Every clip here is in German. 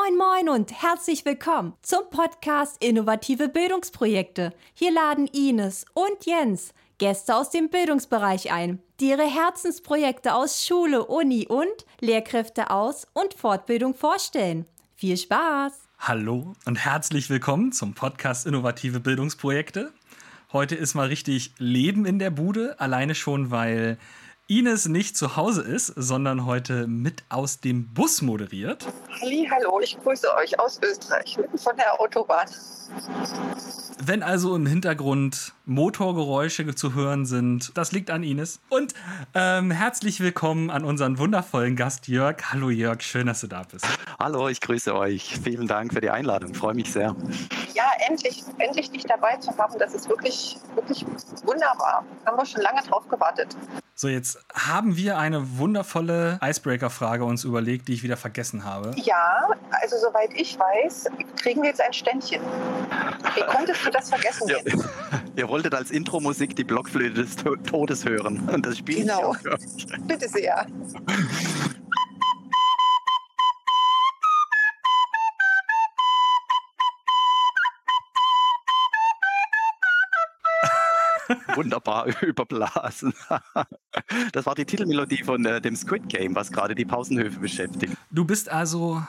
Moin Moin und herzlich willkommen zum Podcast Innovative Bildungsprojekte. Hier laden Ines und Jens Gäste aus dem Bildungsbereich ein, die ihre Herzensprojekte aus Schule, Uni und Lehrkräfte aus und Fortbildung vorstellen. Viel Spaß! Hallo und herzlich willkommen zum Podcast Innovative Bildungsprojekte. Heute ist mal richtig Leben in der Bude, alleine schon, weil Ines nicht zu Hause ist, sondern heute mit aus dem Bus moderiert. Hallo, ich grüße euch aus Österreich, mitten von der Autobahn. Wenn also im Hintergrund Motorgeräusche zu hören sind, das liegt an Ines. Und ähm, herzlich willkommen an unseren wundervollen Gast Jörg. Hallo Jörg, schön, dass du da bist. Hallo, ich grüße euch. Vielen Dank für die Einladung. Freue mich sehr. Ja, endlich, endlich dich dabei zu haben. Das ist wirklich, wirklich wunderbar. Haben wir schon lange drauf gewartet. So, jetzt haben wir eine wundervolle Icebreaker-Frage uns überlegt, die ich wieder vergessen habe. Ja, also soweit ich weiß, kriegen wir jetzt ein Ständchen. Wie konntest du das vergessen? Ja. Ihr wolltet als Intro-Musik die Blockflöte des Todes hören. Und das spielt Genau. Bitte sehr. Wunderbar überblasen. Das war die Titelmelodie von äh, dem Squid Game, was gerade die Pausenhöfe beschäftigt. Du bist also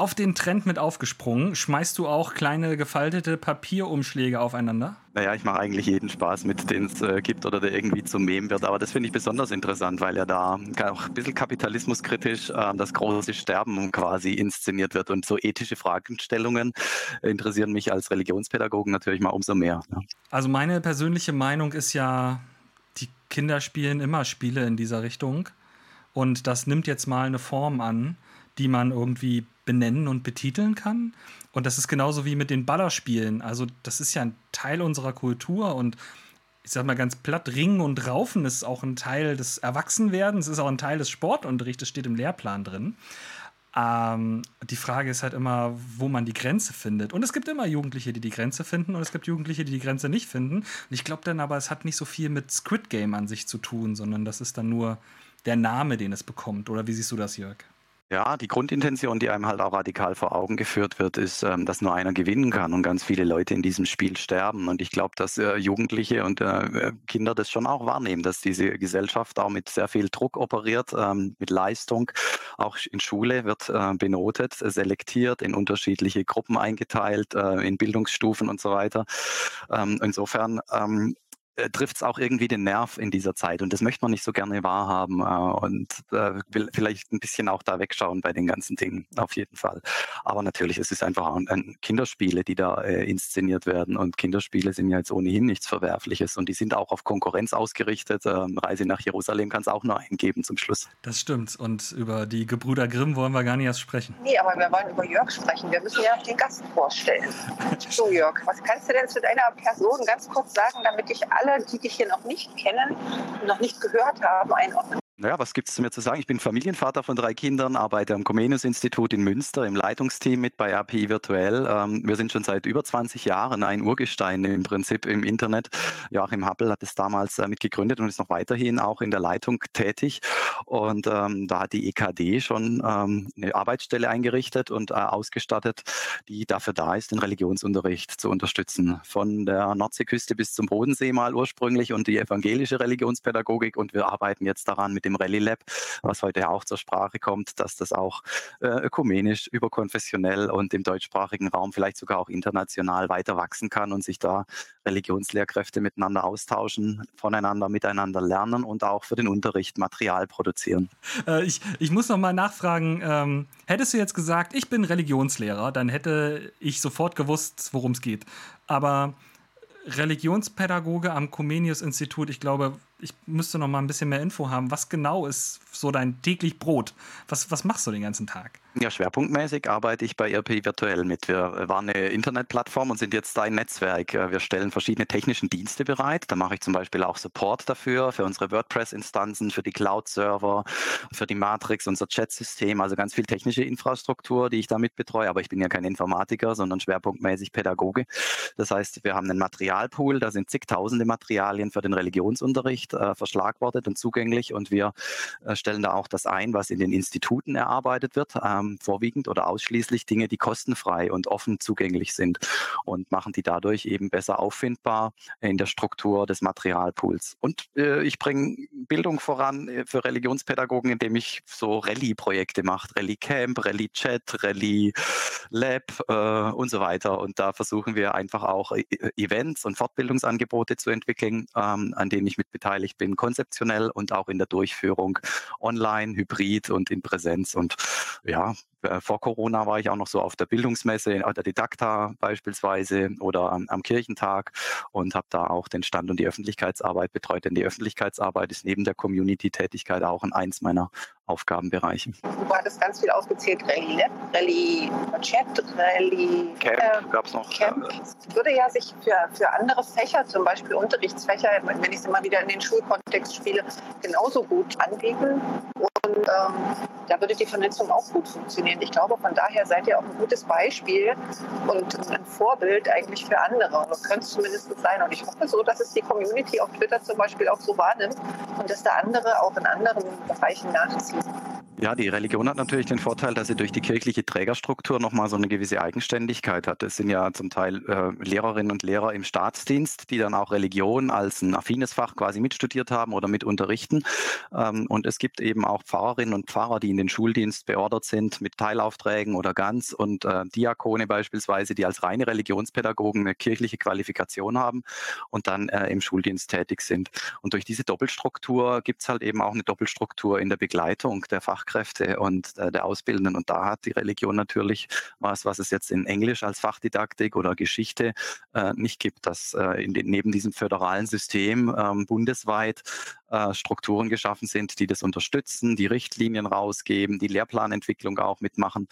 auf den Trend mit aufgesprungen. Schmeißt du auch kleine gefaltete Papierumschläge aufeinander? Naja, ich mache eigentlich jeden Spaß mit, den es äh, gibt oder der irgendwie zum Mem wird. Aber das finde ich besonders interessant, weil ja da auch ein bisschen kapitalismuskritisch äh, das große Sterben quasi inszeniert wird. Und so ethische Fragestellungen interessieren mich als Religionspädagogen natürlich mal umso mehr. Ja. Also meine persönliche Meinung ist ja, die Kinder spielen immer Spiele in dieser Richtung. Und das nimmt jetzt mal eine Form an, die man irgendwie benennen und betiteln kann. Und das ist genauso wie mit den Ballerspielen. Also, das ist ja ein Teil unserer Kultur und ich sag mal ganz platt, Ringen und Raufen ist auch ein Teil des Erwachsenwerdens, ist auch ein Teil des Sportunterrichts, steht im Lehrplan drin. Ähm, die Frage ist halt immer, wo man die Grenze findet. Und es gibt immer Jugendliche, die die Grenze finden, und es gibt Jugendliche, die die Grenze nicht finden. Und ich glaube dann aber, es hat nicht so viel mit Squid Game an sich zu tun, sondern das ist dann nur der Name, den es bekommt. Oder wie siehst du das, Jörg? Ja, die Grundintention, die einem halt auch radikal vor Augen geführt wird, ist, ähm, dass nur einer gewinnen kann und ganz viele Leute in diesem Spiel sterben. Und ich glaube, dass äh, Jugendliche und äh, Kinder das schon auch wahrnehmen, dass diese Gesellschaft auch mit sehr viel Druck operiert, ähm, mit Leistung. Auch in Schule wird äh, benotet, selektiert, in unterschiedliche Gruppen eingeteilt, in Bildungsstufen und so weiter. Ähm, insofern äh, trifft es auch irgendwie den Nerv in dieser Zeit. Und das möchte man nicht so gerne wahrhaben äh, und äh, will vielleicht ein bisschen auch da wegschauen bei den ganzen Dingen, auf jeden Fall. Aber natürlich, es ist einfach ein, ein Kinderspiele, die da äh, inszeniert werden. Und Kinderspiele sind ja jetzt ohnehin nichts Verwerfliches und die sind auch auf Konkurrenz ausgerichtet. Ähm, Reise nach Jerusalem kann es auch nur eingeben zum Schluss. Das stimmt. Und über die Gebrüder Grimm wollen wir gar nicht erst sprechen. Nee, aber wir wollen über Jörg sprechen. Wir müssen ja den Gast vorstellen. So, Jörg, was kannst du denn zu deiner Person ganz kurz sagen, damit ich alle alle, die dich hier noch nicht kennen, noch nicht gehört haben, einordnen? Naja, was gibt es mir zu sagen? Ich bin Familienvater von drei Kindern, arbeite am Comenius-Institut in Münster im Leitungsteam mit bei RPI Virtuell. Ähm, wir sind schon seit über 20 Jahren ein Urgestein im Prinzip im Internet. Joachim Happel hat es damals äh, mit gegründet und ist noch weiterhin auch in der Leitung tätig. Und ähm, da hat die EKD schon ähm, eine Arbeitsstelle eingerichtet und äh, ausgestattet, die dafür da ist, den Religionsunterricht zu unterstützen. Von der Nordseeküste bis zum Bodensee mal ursprünglich und die evangelische Religionspädagogik. Und wir arbeiten jetzt daran mit dem Rallye Lab, was heute auch zur Sprache kommt, dass das auch äh, ökumenisch, überkonfessionell und im deutschsprachigen Raum vielleicht sogar auch international weiter wachsen kann und sich da Religionslehrkräfte miteinander austauschen, voneinander, miteinander lernen und auch für den Unterricht Material produzieren. Äh, ich, ich muss noch mal nachfragen, ähm, hättest du jetzt gesagt, ich bin Religionslehrer, dann hätte ich sofort gewusst, worum es geht. Aber Religionspädagoge am Comenius-Institut, ich glaube, ich müsste noch mal ein bisschen mehr Info haben. Was genau ist so dein täglich Brot? Was, was machst du den ganzen Tag? Ja, schwerpunktmäßig arbeite ich bei RP Virtuell mit. Wir waren eine Internetplattform und sind jetzt ein Netzwerk. Wir stellen verschiedene technischen Dienste bereit. Da mache ich zum Beispiel auch Support dafür, für unsere WordPress-Instanzen, für die Cloud-Server, für die Matrix, unser Chat-System, also ganz viel technische Infrastruktur, die ich damit betreue. Aber ich bin ja kein Informatiker, sondern schwerpunktmäßig Pädagoge. Das heißt, wir haben einen Materialpool, da sind zigtausende Materialien für den Religionsunterricht leicht äh, verschlagwortet und zugänglich und wir äh, stellen da auch das ein, was in den Instituten erarbeitet wird, ähm, vorwiegend oder ausschließlich Dinge, die kostenfrei und offen zugänglich sind und machen die dadurch eben besser auffindbar in der Struktur des Materialpools. Und äh, ich bringe Bildung voran äh, für Religionspädagogen, indem ich so Rallye-Projekte mache, Rallye Camp, Rallye Chat, Rallye Lab äh, und so weiter. Und da versuchen wir einfach auch äh, Events und Fortbildungsangebote zu entwickeln, ähm, an denen ich mit beteiligt bin, konzeptionell und auch in der Durchführung online, hybrid und in Präsenz. Und ja, vor Corona war ich auch noch so auf der Bildungsmesse, der Didakta beispielsweise oder am, am Kirchentag und habe da auch den Stand und die Öffentlichkeitsarbeit betreut. Denn die Öffentlichkeitsarbeit ist neben der Community-Tätigkeit auch eins meiner Aufgabenbereiche. Du hattest ganz viel aufgezählt, Rallye, ne? Rallye Chat, Rallye Camp äh, gab es noch. Camp. Es würde ja sich für, für andere Fächer, zum Beispiel Unterrichtsfächer, wenn ich es immer wieder in den Schulkontext spiele, genauso gut anbieten. Und ähm, da würde die Vernetzung auch gut funktionieren. Ich glaube, von daher seid ihr auch ein gutes Beispiel und ein Vorbild eigentlich für andere. Und könnte es zumindest sein. Und ich hoffe so, dass es die Community auf Twitter zum Beispiel auch so wahrnimmt und dass da andere auch in anderen Bereichen nachziehen. Ja, die Religion hat natürlich den Vorteil, dass sie durch die kirchliche Trägerstruktur nochmal so eine gewisse Eigenständigkeit hat. Es sind ja zum Teil äh, Lehrerinnen und Lehrer im Staatsdienst, die dann auch Religion als ein affines Fach quasi mitstudiert haben oder mit unterrichten. Ähm, und es gibt eben auch Pfarrerinnen und Pfarrer, die in den Schuldienst beordert sind mit Teilaufträgen oder ganz und äh, Diakone beispielsweise, die als reine Religionspädagogen eine kirchliche Qualifikation haben und dann äh, im Schuldienst tätig sind. Und durch diese Doppelstruktur gibt es halt eben auch eine Doppelstruktur in der Begleitung der Fachkräfte Fachkräfte und äh, der Ausbildenden. Und da hat die Religion natürlich was, was es jetzt in Englisch als Fachdidaktik oder Geschichte äh, nicht gibt, dass äh, in den, neben diesem föderalen System ähm, bundesweit äh, Strukturen geschaffen sind, die das unterstützen, die Richtlinien rausgeben, die Lehrplanentwicklung auch mitmachen.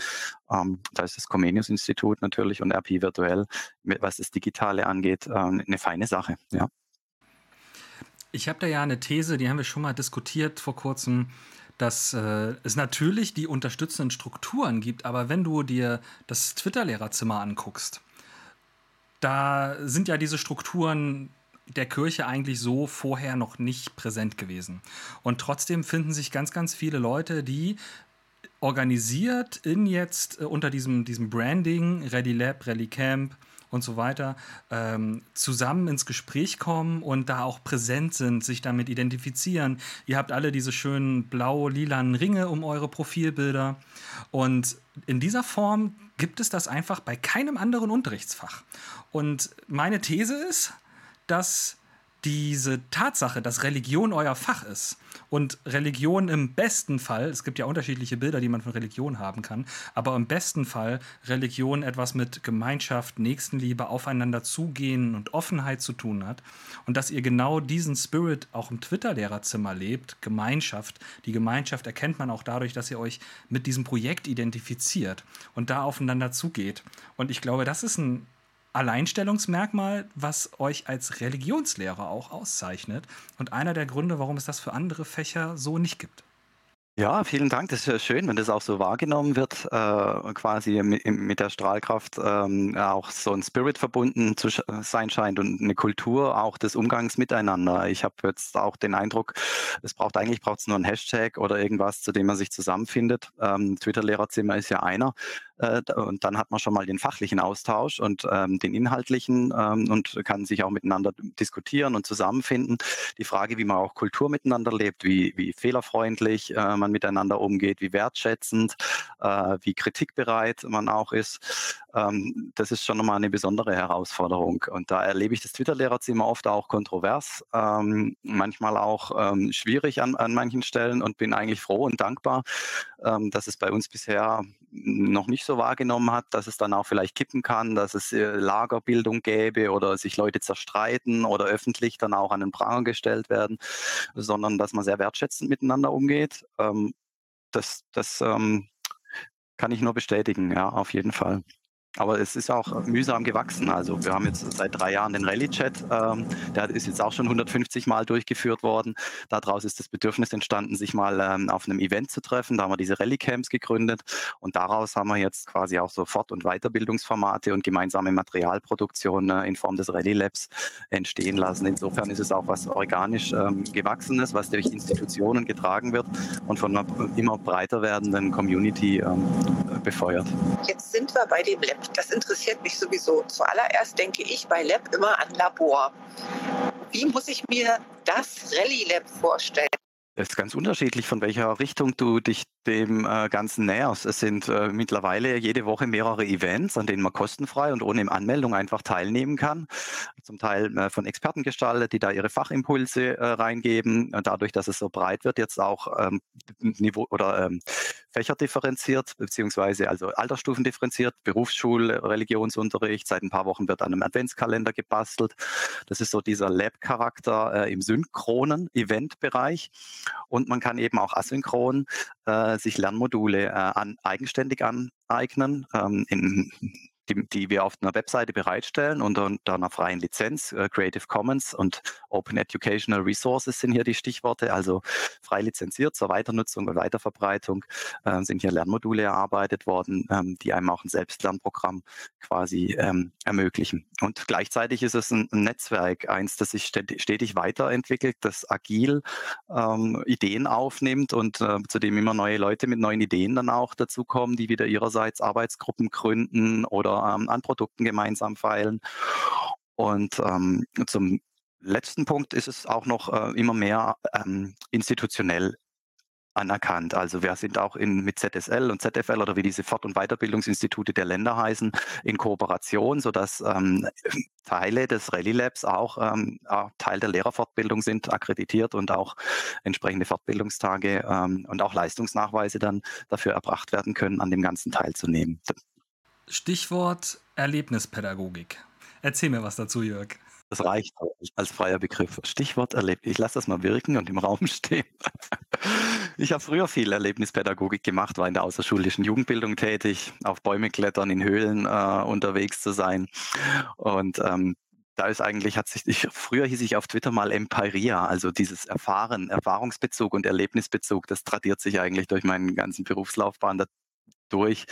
Ähm, da ist das Comenius-Institut natürlich und RP virtuell, was das Digitale angeht, äh, eine feine Sache. Ja. Ich habe da ja eine These, die haben wir schon mal diskutiert vor kurzem dass äh, es natürlich die unterstützenden Strukturen gibt, aber wenn du dir das Twitter-Lehrerzimmer anguckst, da sind ja diese Strukturen der Kirche eigentlich so vorher noch nicht präsent gewesen. Und trotzdem finden sich ganz, ganz viele Leute, die organisiert in jetzt äh, unter diesem, diesem Branding, Ready Lab, Ready Camp, und so weiter, ähm, zusammen ins Gespräch kommen und da auch präsent sind, sich damit identifizieren. Ihr habt alle diese schönen blau-lilanen Ringe um eure Profilbilder. Und in dieser Form gibt es das einfach bei keinem anderen Unterrichtsfach. Und meine These ist, dass diese Tatsache, dass Religion euer Fach ist und Religion im besten Fall, es gibt ja unterschiedliche Bilder, die man von Religion haben kann, aber im besten Fall Religion etwas mit Gemeinschaft, Nächstenliebe, aufeinander zugehen und Offenheit zu tun hat und dass ihr genau diesen Spirit auch im Twitter-Lehrerzimmer lebt, Gemeinschaft. Die Gemeinschaft erkennt man auch dadurch, dass ihr euch mit diesem Projekt identifiziert und da aufeinander zugeht. Und ich glaube, das ist ein Alleinstellungsmerkmal, was euch als Religionslehrer auch auszeichnet und einer der Gründe, warum es das für andere Fächer so nicht gibt. Ja, vielen Dank. Das ist ja schön, wenn das auch so wahrgenommen wird, äh, quasi mit, der Strahlkraft ähm, auch so ein Spirit verbunden zu sein scheint und eine Kultur auch des Umgangs miteinander. Ich habe jetzt auch den Eindruck, es braucht eigentlich braucht es nur ein Hashtag oder irgendwas, zu dem man sich zusammenfindet. Ähm, Twitter-Lehrerzimmer ist ja einer. Äh, und dann hat man schon mal den fachlichen Austausch und ähm, den inhaltlichen ähm, und kann sich auch miteinander diskutieren und zusammenfinden. Die Frage, wie man auch Kultur miteinander lebt, wie, wie fehlerfreundlich äh, man miteinander umgeht, wie wertschätzend, äh, wie kritikbereit man auch ist, ähm, das ist schon nochmal eine besondere Herausforderung. Und da erlebe ich das Twitter-Lehrerzimmer oft auch kontrovers, ähm, manchmal auch ähm, schwierig an, an manchen Stellen und bin eigentlich froh und dankbar, ähm, dass es bei uns bisher noch nicht so wahrgenommen hat, dass es dann auch vielleicht kippen kann, dass es äh, Lagerbildung gäbe oder sich Leute zerstreiten oder öffentlich dann auch an den Pranger gestellt werden, sondern dass man sehr wertschätzend miteinander umgeht. Ähm, das das ähm, kann ich nur bestätigen, ja, auf jeden Fall. Aber es ist auch mühsam gewachsen. Also wir haben jetzt seit drei Jahren den Rallye-Chat, ähm, der ist jetzt auch schon 150 Mal durchgeführt worden. Daraus ist das Bedürfnis entstanden, sich mal ähm, auf einem Event zu treffen. Da haben wir diese Rallye-Camps gegründet und daraus haben wir jetzt quasi auch so Fort- und Weiterbildungsformate und gemeinsame Materialproduktion äh, in Form des Rallye-Labs entstehen lassen. Insofern ist es auch was organisch ähm, gewachsenes, was durch Institutionen getragen wird und von einer immer breiter werdenden Community ähm, befeuert. Jetzt sind wir bei dem Lab. Das interessiert mich sowieso. Zuallererst denke ich bei Lab immer an Labor. Wie muss ich mir das Rallye Lab vorstellen? Es ist ganz unterschiedlich, von welcher Richtung du dich dem äh, Ganzen näherst. Es sind äh, mittlerweile jede Woche mehrere Events, an denen man kostenfrei und ohne Anmeldung einfach teilnehmen kann. Zum Teil äh, von Experten gestaltet, die da ihre Fachimpulse äh, reingeben. dadurch, dass es so breit wird, jetzt auch ähm, Niveau oder ähm, Fächer differenziert, beziehungsweise also Altersstufen differenziert, Berufsschule, Religionsunterricht. Seit ein paar Wochen wird an einem Adventskalender gebastelt. Das ist so dieser Lab-Charakter äh, im synchronen Eventbereich. Und man kann eben auch asynchron äh, sich Lernmodule äh, an, eigenständig aneignen. Ähm, in die, die wir auf einer Webseite bereitstellen und unter einer freien Lizenz. Äh, Creative Commons und Open Educational Resources sind hier die Stichworte, also frei lizenziert zur Weiternutzung und Weiterverbreitung äh, sind hier Lernmodule erarbeitet worden, ähm, die einem auch ein Selbstlernprogramm quasi ähm, ermöglichen. Und gleichzeitig ist es ein, ein Netzwerk, eins, das sich stetig weiterentwickelt, das agil ähm, Ideen aufnimmt und äh, zu dem immer neue Leute mit neuen Ideen dann auch dazukommen, die wieder ihrerseits Arbeitsgruppen gründen oder ähm, an Produkten gemeinsam feilen. Und ähm, zum letzten Punkt ist es auch noch äh, immer mehr ähm, institutionell anerkannt. Also wir sind auch in, mit ZSL und ZFL oder wie diese Fort- und Weiterbildungsinstitute der Länder heißen, in Kooperation, sodass ähm, Teile des Rallye Labs auch, ähm, auch Teil der Lehrerfortbildung sind, akkreditiert und auch entsprechende Fortbildungstage ähm, und auch Leistungsnachweise dann dafür erbracht werden können, an dem Ganzen teilzunehmen. Stichwort Erlebnispädagogik. Erzähl mir was dazu, Jörg. Das reicht als freier Begriff. Stichwort Erlebnis. Ich lasse das mal wirken und im Raum stehen. Ich habe früher viel Erlebnispädagogik gemacht, war in der außerschulischen Jugendbildung tätig, auf Bäume klettern, in Höhlen äh, unterwegs zu sein. Und ähm, da ist eigentlich, hat sich, ich, früher hieß ich auf Twitter mal Empiria, also dieses Erfahren, Erfahrungsbezug und Erlebnisbezug, das tradiert sich eigentlich durch meinen ganzen Berufslaufbahn durch.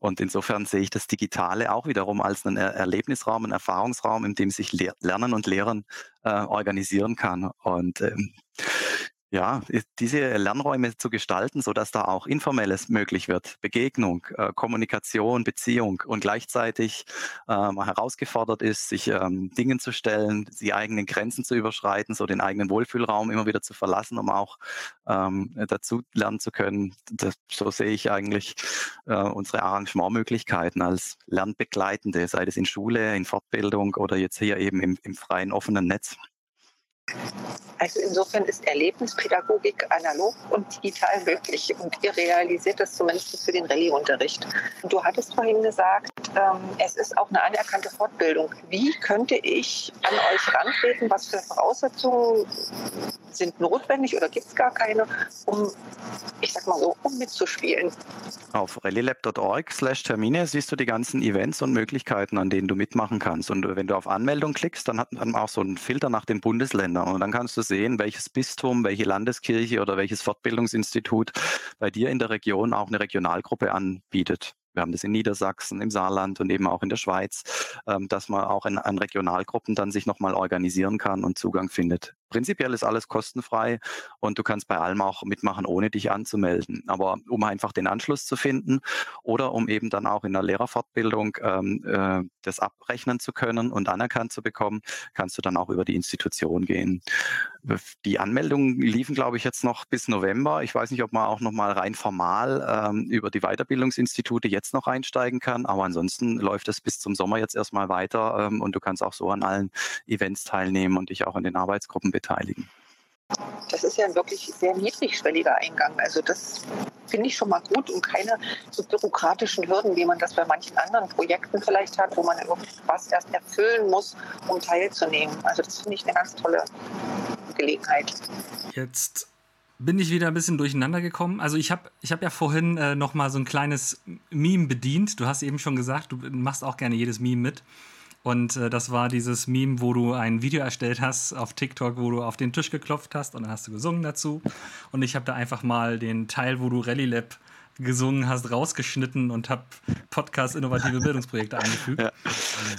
Und insofern sehe ich das Digitale auch wiederum als einen Erlebnisraum, einen Erfahrungsraum, in dem sich Lernen und Lehren äh, organisieren kann. Und ähm, ja, diese Lernräume zu gestalten, sodass da auch Informelles möglich wird, Begegnung, äh, Kommunikation, Beziehung und gleichzeitig ähm, herausgefordert ist, sich ähm, Dingen zu stellen, die eigenen Grenzen zu überschreiten, so den eigenen Wohlfühlraum immer wieder zu verlassen, um auch ähm, dazu lernen zu können. Das, so sehe ich eigentlich äh, unsere Arrangementmöglichkeiten als Lernbegleitende, sei es in Schule, in Fortbildung oder jetzt hier eben im, im freien offenen Netz. Also insofern ist Erlebnispädagogik analog und digital möglich und ihr realisiert das zumindest für den Rallye-Unterricht. Du hattest vorhin gesagt, ähm, es ist auch eine anerkannte Fortbildung. Wie könnte ich an euch rantreten? Was für Voraussetzungen sind notwendig oder gibt es gar keine, um, ich sag mal so, um mitzuspielen? Auf rallylab.org slash Termine siehst du die ganzen Events und Möglichkeiten, an denen du mitmachen kannst. Und wenn du auf Anmeldung klickst, dann hat man auch so einen Filter nach den Bundesländern. Und dann kannst du sehen, welches Bistum, welche Landeskirche oder welches Fortbildungsinstitut bei dir in der Region auch eine Regionalgruppe anbietet. Wir haben das in Niedersachsen, im Saarland und eben auch in der Schweiz, ähm, dass man auch in, an Regionalgruppen dann sich nochmal organisieren kann und Zugang findet. Prinzipiell ist alles kostenfrei und du kannst bei allem auch mitmachen, ohne dich anzumelden. Aber um einfach den Anschluss zu finden oder um eben dann auch in der Lehrerfortbildung ähm, äh, das abrechnen zu können und anerkannt zu bekommen, kannst du dann auch über die Institution gehen. Die Anmeldungen liefen, glaube ich, jetzt noch bis November. Ich weiß nicht, ob man auch noch mal rein formal ähm, über die Weiterbildungsinstitute jetzt noch einsteigen kann, aber ansonsten läuft es bis zum Sommer jetzt erstmal weiter ähm, und du kannst auch so an allen Events teilnehmen und dich auch an den Arbeitsgruppen beteiligen. Das ist ja ein wirklich sehr niedrigschwelliger Eingang. Also das finde ich schon mal gut und keine so bürokratischen Hürden, wie man das bei manchen anderen Projekten vielleicht hat, wo man irgendwas erst erfüllen muss, um teilzunehmen. Also das finde ich eine ganz tolle Gelegenheit. Jetzt bin ich wieder ein bisschen durcheinander gekommen. Also ich habe ich hab ja vorhin äh, noch mal so ein kleines Meme bedient. Du hast eben schon gesagt, du machst auch gerne jedes Meme mit. Und äh, das war dieses Meme, wo du ein Video erstellt hast auf TikTok, wo du auf den Tisch geklopft hast und dann hast du gesungen dazu. Und ich habe da einfach mal den Teil, wo du Rally Lab gesungen hast, rausgeschnitten und habe Podcast innovative Bildungsprojekte eingefügt. Ja.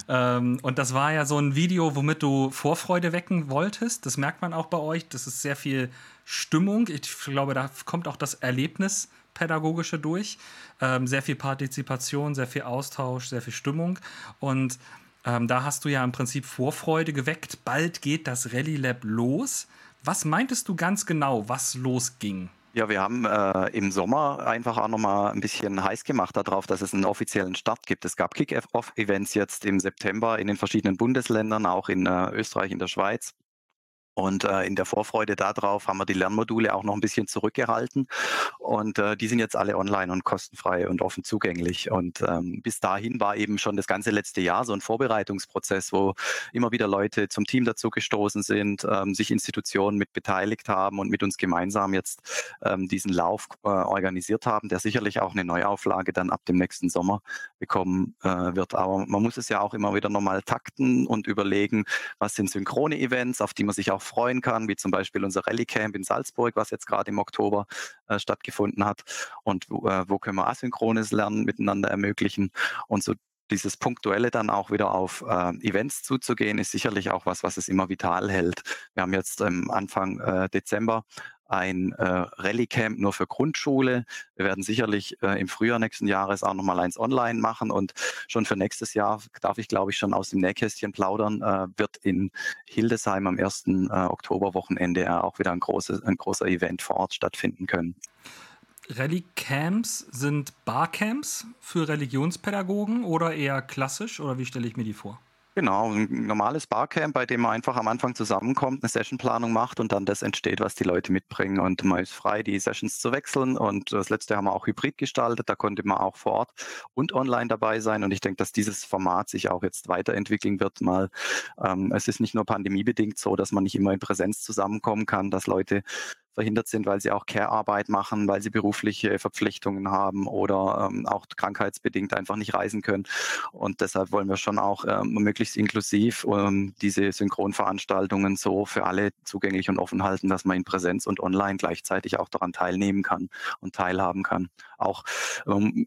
Ähm, und das war ja so ein Video, womit du Vorfreude wecken wolltest. Das merkt man auch bei euch. Das ist sehr viel Stimmung. Ich glaube, da kommt auch das Erlebnis pädagogische durch. Ähm, sehr viel Partizipation, sehr viel Austausch, sehr viel Stimmung. Und ähm, da hast du ja im Prinzip Vorfreude geweckt. Bald geht das Rallye Lab los. Was meintest du ganz genau, was losging? Ja, wir haben äh, im Sommer einfach auch nochmal ein bisschen heiß gemacht darauf, dass es einen offiziellen Start gibt. Es gab Kick-Off-Events jetzt im September in den verschiedenen Bundesländern, auch in äh, Österreich, in der Schweiz. Und äh, in der Vorfreude darauf haben wir die Lernmodule auch noch ein bisschen zurückgehalten. Und äh, die sind jetzt alle online und kostenfrei und offen zugänglich. Und ähm, bis dahin war eben schon das ganze letzte Jahr so ein Vorbereitungsprozess, wo immer wieder Leute zum Team dazu gestoßen sind, ähm, sich Institutionen mit beteiligt haben und mit uns gemeinsam jetzt ähm, diesen Lauf äh, organisiert haben, der sicherlich auch eine Neuauflage dann ab dem nächsten Sommer bekommen äh, wird. Aber man muss es ja auch immer wieder nochmal takten und überlegen, was sind synchrone Events, auf die man sich auch freuen kann, wie zum Beispiel unser Rallye Camp in Salzburg, was jetzt gerade im Oktober äh, stattgefunden hat. Und äh, wo können wir asynchrones Lernen miteinander ermöglichen und so dieses Punktuelle dann auch wieder auf äh, Events zuzugehen, ist sicherlich auch was, was es immer vital hält. Wir haben jetzt ähm, Anfang äh, Dezember ein äh, Rallye-Camp nur für Grundschule. Wir werden sicherlich äh, im Frühjahr nächsten Jahres auch nochmal eins online machen und schon für nächstes Jahr darf ich, glaube ich, schon aus dem Nähkästchen plaudern, äh, wird in Hildesheim am 1. Äh, Oktoberwochenende auch wieder ein, großes, ein großer Event vor Ort stattfinden können. Rallye-Camps sind Barcamps für Religionspädagogen oder eher klassisch oder wie stelle ich mir die vor? Genau, ein normales Barcamp, bei dem man einfach am Anfang zusammenkommt, eine Sessionplanung macht und dann das entsteht, was die Leute mitbringen. Und man ist frei, die Sessions zu wechseln. Und das letzte haben wir auch hybrid gestaltet. Da konnte man auch vor Ort und online dabei sein. Und ich denke, dass dieses Format sich auch jetzt weiterentwickeln wird. Mal, ähm, es ist nicht nur pandemiebedingt so, dass man nicht immer in Präsenz zusammenkommen kann, dass Leute verhindert sind, weil sie auch Care-Arbeit machen, weil sie berufliche Verpflichtungen haben oder ähm, auch krankheitsbedingt einfach nicht reisen können. Und deshalb wollen wir schon auch ähm, möglichst inklusiv ähm, diese Synchronveranstaltungen so für alle zugänglich und offen halten, dass man in Präsenz und online gleichzeitig auch daran teilnehmen kann und teilhaben kann. Auch ähm,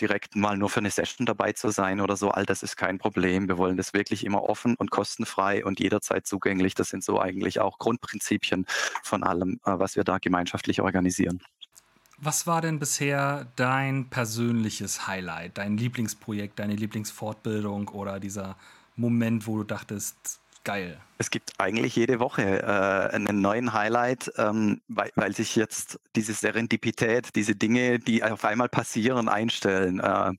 direkt mal nur für eine Session dabei zu sein oder so, all das ist kein Problem. Wir wollen das wirklich immer offen und kostenfrei und jederzeit zugänglich. Das sind so eigentlich auch Grundprinzipien von allem, äh, was was wir da gemeinschaftlich organisieren. Was war denn bisher dein persönliches Highlight, dein Lieblingsprojekt, deine Lieblingsfortbildung oder dieser Moment, wo du dachtest, geil? Es gibt eigentlich jede Woche äh, einen neuen Highlight, ähm, weil, weil, sich jetzt diese Serendipität, diese Dinge, die auf einmal passieren, einstellen. Äh,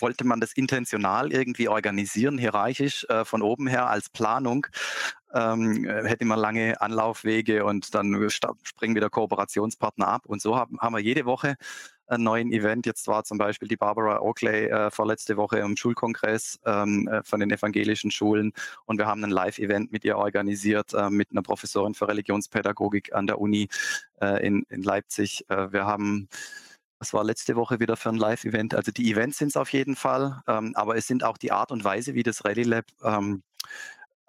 wollte man das intentional irgendwie organisieren, hierarchisch äh, von oben her als Planung, ähm, äh, hätte man lange Anlaufwege und dann springen wieder Kooperationspartner ab. Und so haben, haben wir jede Woche einen neuen Event. Jetzt war zum Beispiel die Barbara Oakley äh, vorletzte Woche im Schulkongress ähm, äh, von den evangelischen Schulen und wir haben ein Live-Event mit ihr organisiert, äh, mit einer Professorin für Religionspädagogik an der Uni äh, in, in Leipzig. Äh, wir haben das war letzte Woche wieder für ein Live-Event. Also die Events sind es auf jeden Fall, ähm, aber es sind auch die Art und Weise, wie das Rally Lab ähm,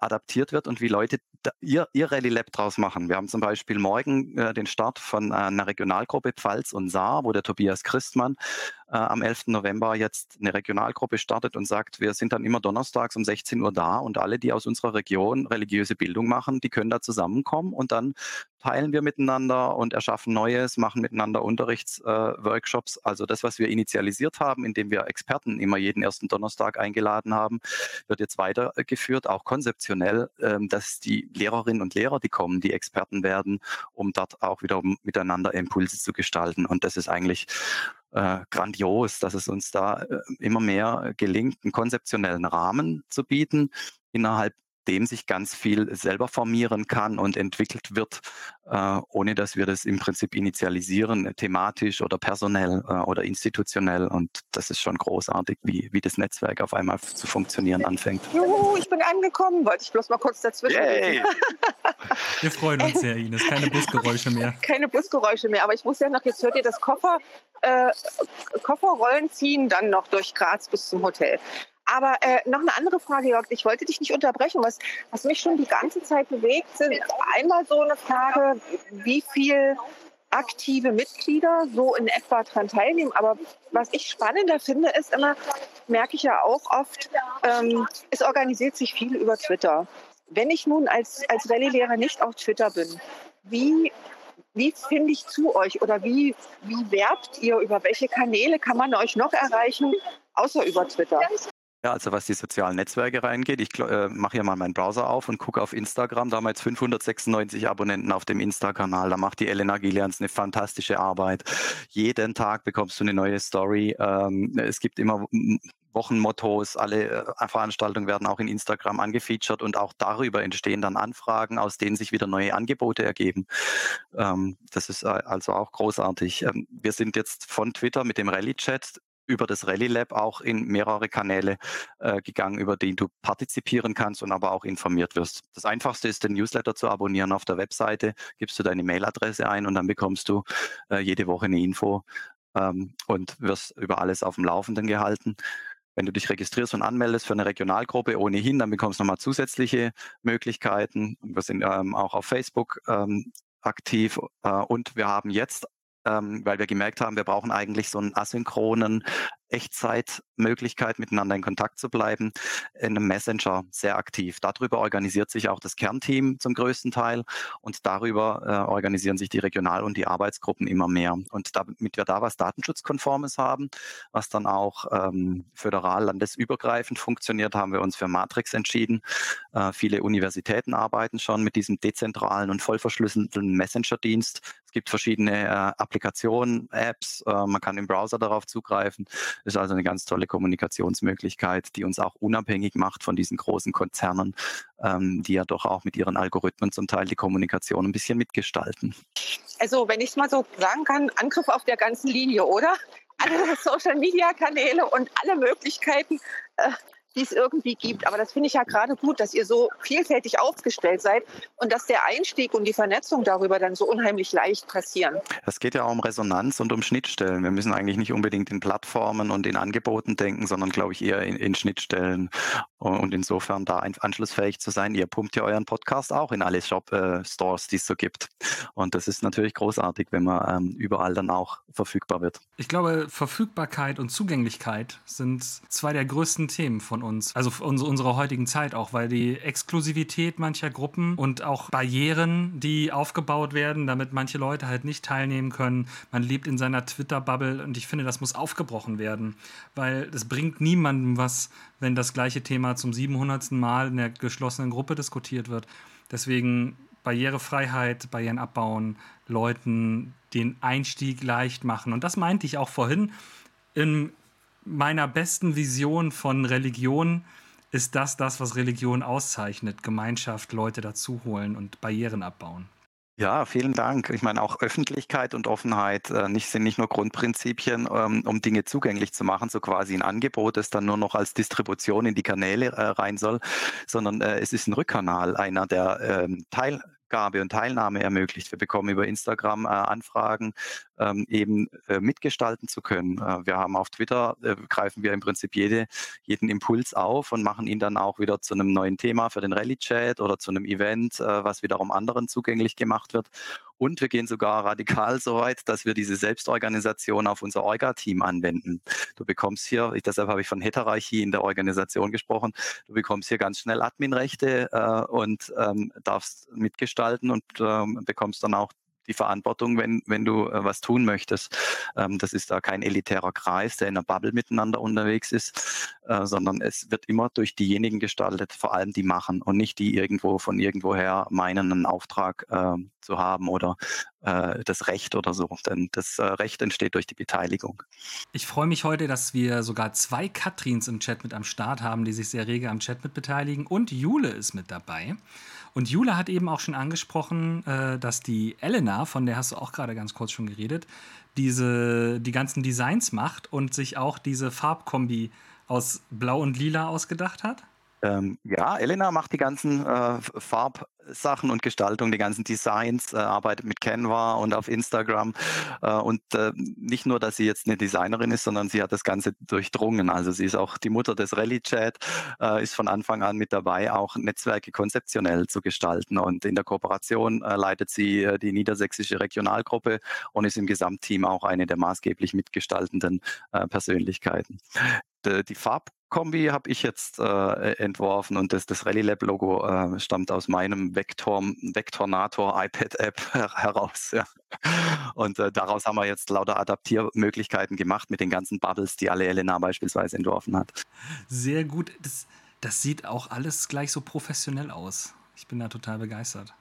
adaptiert wird und wie Leute ihr, ihr Rallye Lab draus machen. Wir haben zum Beispiel morgen äh, den Start von äh, einer Regionalgruppe Pfalz und Saar, wo der Tobias Christmann äh, am 11. November jetzt eine Regionalgruppe startet und sagt, wir sind dann immer donnerstags um 16 Uhr da und alle, die aus unserer Region religiöse Bildung machen, die können da zusammenkommen und dann teilen wir miteinander und erschaffen Neues, machen miteinander Unterrichtsworkshops. Äh, also das, was wir initialisiert haben, indem wir Experten immer jeden ersten Donnerstag eingeladen haben, wird jetzt weitergeführt, auch konzeptionell, äh, dass die Lehrerinnen und Lehrer, die kommen, die Experten werden, um dort auch wieder miteinander Impulse zu gestalten. Und das ist eigentlich äh, grandios, dass es uns da äh, immer mehr gelingt, einen konzeptionellen Rahmen zu bieten, innerhalb dem sich ganz viel selber formieren kann und entwickelt wird, äh, ohne dass wir das im Prinzip initialisieren, thematisch oder personell äh, oder institutionell. Und das ist schon großartig, wie, wie das Netzwerk auf einmal zu funktionieren anfängt. Juhu, ich bin angekommen, wollte ich bloß mal kurz dazwischen. Yay. Wir freuen uns sehr, Ines. Keine Busgeräusche mehr. Keine Busgeräusche mehr, aber ich muss ja noch, jetzt hört ihr das Koffer, äh, Kofferrollen ziehen dann noch durch Graz bis zum Hotel. Aber äh, noch eine andere Frage, Jörg. Ich wollte dich nicht unterbrechen. Was, was mich schon die ganze Zeit bewegt, sind einmal so eine Frage, wie viel aktive Mitglieder so in etwa daran teilnehmen. Aber was ich spannender finde, ist immer, merke ich ja auch oft, ähm, es organisiert sich viel über Twitter. Wenn ich nun als, als Rallye-Lehrer nicht auf Twitter bin, wie, wie finde ich zu euch oder wie, wie werbt ihr? Über welche Kanäle kann man euch noch erreichen, außer über Twitter? Ja, also was die sozialen Netzwerke reingeht, ich äh, mache hier mal meinen Browser auf und gucke auf Instagram. Da haben wir jetzt 596 Abonnenten auf dem Insta-Kanal. Da macht die Elena Gillians eine fantastische Arbeit. Jeden Tag bekommst du eine neue Story. Ähm, es gibt immer Wochenmottos, alle äh, Veranstaltungen werden auch in Instagram angefeatured und auch darüber entstehen dann Anfragen, aus denen sich wieder neue Angebote ergeben. Ähm, das ist äh, also auch großartig. Ähm, wir sind jetzt von Twitter mit dem Rally-Chat über das Rally Lab auch in mehrere Kanäle äh, gegangen, über die du partizipieren kannst und aber auch informiert wirst. Das einfachste ist, den Newsletter zu abonnieren auf der Webseite, gibst du deine Mailadresse ein und dann bekommst du äh, jede Woche eine Info ähm, und wirst über alles auf dem Laufenden gehalten. Wenn du dich registrierst und anmeldest für eine Regionalgruppe ohnehin, dann bekommst du nochmal zusätzliche Möglichkeiten. Wir sind ähm, auch auf Facebook ähm, aktiv äh, und wir haben jetzt ähm, weil wir gemerkt haben, wir brauchen eigentlich so einen asynchronen Echtzeitmöglichkeit, miteinander in Kontakt zu bleiben, in einem Messenger sehr aktiv. Darüber organisiert sich auch das Kernteam zum größten Teil und darüber äh, organisieren sich die Regional- und die Arbeitsgruppen immer mehr. Und damit wir da was Datenschutzkonformes haben, was dann auch ähm, föderal, landesübergreifend funktioniert, haben wir uns für Matrix entschieden. Äh, viele Universitäten arbeiten schon mit diesem dezentralen und vollverschlüsselten Messenger-Dienst. Es gibt verschiedene äh, Applikationen, Apps, äh, man kann im Browser darauf zugreifen. Ist also eine ganz tolle Kommunikationsmöglichkeit, die uns auch unabhängig macht von diesen großen Konzernen, ähm, die ja doch auch mit ihren Algorithmen zum Teil die Kommunikation ein bisschen mitgestalten. Also, wenn ich es mal so sagen kann, Angriff auf der ganzen Linie, oder? Alle Social-Media-Kanäle und alle Möglichkeiten, äh, die es irgendwie gibt. Aber das finde ich ja gerade gut, dass ihr so vielfältig aufgestellt seid und dass der Einstieg und die Vernetzung darüber dann so unheimlich leicht passieren. Es geht ja auch um Resonanz und um Schnittstellen. Wir müssen eigentlich nicht unbedingt in Plattformen und in Angeboten denken, sondern glaube ich eher in, in Schnittstellen und insofern da anschlussfähig zu sein. Ihr pumpt ja euren Podcast auch in alle Shop-Stores, äh, die es so gibt. Und das ist natürlich großartig, wenn man ähm, überall dann auch verfügbar wird. Ich glaube, Verfügbarkeit und Zugänglichkeit sind zwei der größten Themen von uns, also unserer heutigen Zeit auch, weil die Exklusivität mancher Gruppen und auch Barrieren, die aufgebaut werden, damit manche Leute halt nicht teilnehmen können. Man lebt in seiner Twitter-Bubble und ich finde, das muss aufgebrochen werden, weil es bringt niemandem was, wenn das gleiche Thema zum 700. Mal in der geschlossenen Gruppe diskutiert wird. Deswegen Barrierefreiheit, Barrieren abbauen, Leuten den Einstieg leicht machen. Und das meinte ich auch vorhin. In meiner besten Vision von Religion ist das das, was Religion auszeichnet. Gemeinschaft, Leute dazuholen und Barrieren abbauen. Ja, vielen Dank. Ich meine, auch Öffentlichkeit und Offenheit äh, nicht, sind nicht nur Grundprinzipien, ähm, um Dinge zugänglich zu machen, so quasi ein Angebot, das dann nur noch als Distribution in die Kanäle äh, rein soll, sondern äh, es ist ein Rückkanal, einer, der ähm, Teil und Teilnahme ermöglicht. Wir bekommen über Instagram äh, Anfragen, ähm, eben äh, mitgestalten zu können. Äh, wir haben auf Twitter, äh, greifen wir im Prinzip jede, jeden Impuls auf und machen ihn dann auch wieder zu einem neuen Thema für den Rallye-Chat oder zu einem Event, äh, was wiederum anderen zugänglich gemacht wird. Und wir gehen sogar radikal so weit, dass wir diese Selbstorganisation auf unser Orga-Team anwenden. Du bekommst hier, ich, deshalb habe ich von Heterarchie in der Organisation gesprochen, du bekommst hier ganz schnell Adminrechte äh, und ähm, darfst mitgestalten und ähm, bekommst dann auch die Verantwortung, wenn, wenn du äh, was tun möchtest. Ähm, das ist da kein elitärer Kreis, der in einer Bubble miteinander unterwegs ist, äh, sondern es wird immer durch diejenigen gestaltet, vor allem die machen und nicht die irgendwo von irgendwoher meinen, einen Auftrag äh, zu haben oder äh, das Recht oder so. Denn das äh, Recht entsteht durch die Beteiligung. Ich freue mich heute, dass wir sogar zwei Katrins im Chat mit am Start haben, die sich sehr rege am Chat mit beteiligen und Jule ist mit dabei. Und Jule hat eben auch schon angesprochen, äh, dass die Elena, von der hast du auch gerade ganz kurz schon geredet, diese, die ganzen Designs macht und sich auch diese Farbkombi aus Blau und Lila ausgedacht hat. Ähm, ja, Elena macht die ganzen äh, Farbsachen und Gestaltung, die ganzen Designs, äh, arbeitet mit Canva und auf Instagram. Äh, und äh, nicht nur, dass sie jetzt eine Designerin ist, sondern sie hat das Ganze durchdrungen. Also sie ist auch die Mutter des Rallye-Chat, äh, ist von Anfang an mit dabei, auch Netzwerke konzeptionell zu gestalten. Und in der Kooperation äh, leitet sie die niedersächsische Regionalgruppe und ist im Gesamtteam auch eine der maßgeblich mitgestaltenden Persönlichkeiten die Farb Kombi habe ich jetzt äh, entworfen und das, das Rally Lab Logo äh, stammt aus meinem Vector, Vectornator iPad App heraus. Ja. Und äh, daraus haben wir jetzt lauter Adaptiermöglichkeiten gemacht mit den ganzen Bubbles, die alle Elena beispielsweise entworfen hat. Sehr gut. Das, das sieht auch alles gleich so professionell aus. Ich bin da total begeistert.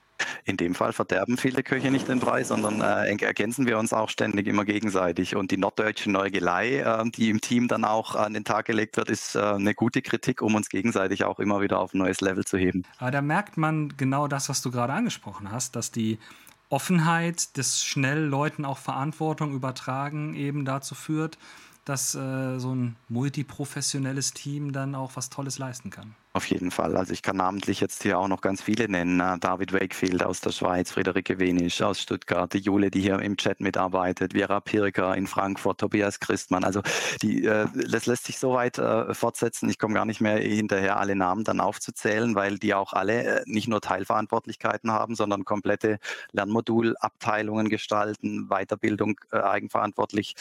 In dem Fall verderben viele Köche nicht den Brei, sondern äh, ergänzen wir uns auch ständig immer gegenseitig. Und die norddeutsche Neugelei, äh, die im Team dann auch an den Tag gelegt wird, ist äh, eine gute Kritik, um uns gegenseitig auch immer wieder auf ein neues Level zu heben. Aber da merkt man genau das, was du gerade angesprochen hast, dass die Offenheit des schnell Leuten auch Verantwortung übertragen eben dazu führt, dass äh, so ein multiprofessionelles Team dann auch was Tolles leisten kann. Auf jeden Fall. Also ich kann namentlich jetzt hier auch noch ganz viele nennen. Ne? David Wakefield aus der Schweiz, Friederike Wenisch aus Stuttgart, die Jule, die hier im Chat mitarbeitet, Vera Pirker in Frankfurt, Tobias Christmann. Also die, äh, das lässt sich so weit äh, fortsetzen. Ich komme gar nicht mehr hinterher, alle Namen dann aufzuzählen, weil die auch alle äh, nicht nur Teilverantwortlichkeiten haben, sondern komplette Lernmodulabteilungen gestalten, Weiterbildung äh, eigenverantwortlich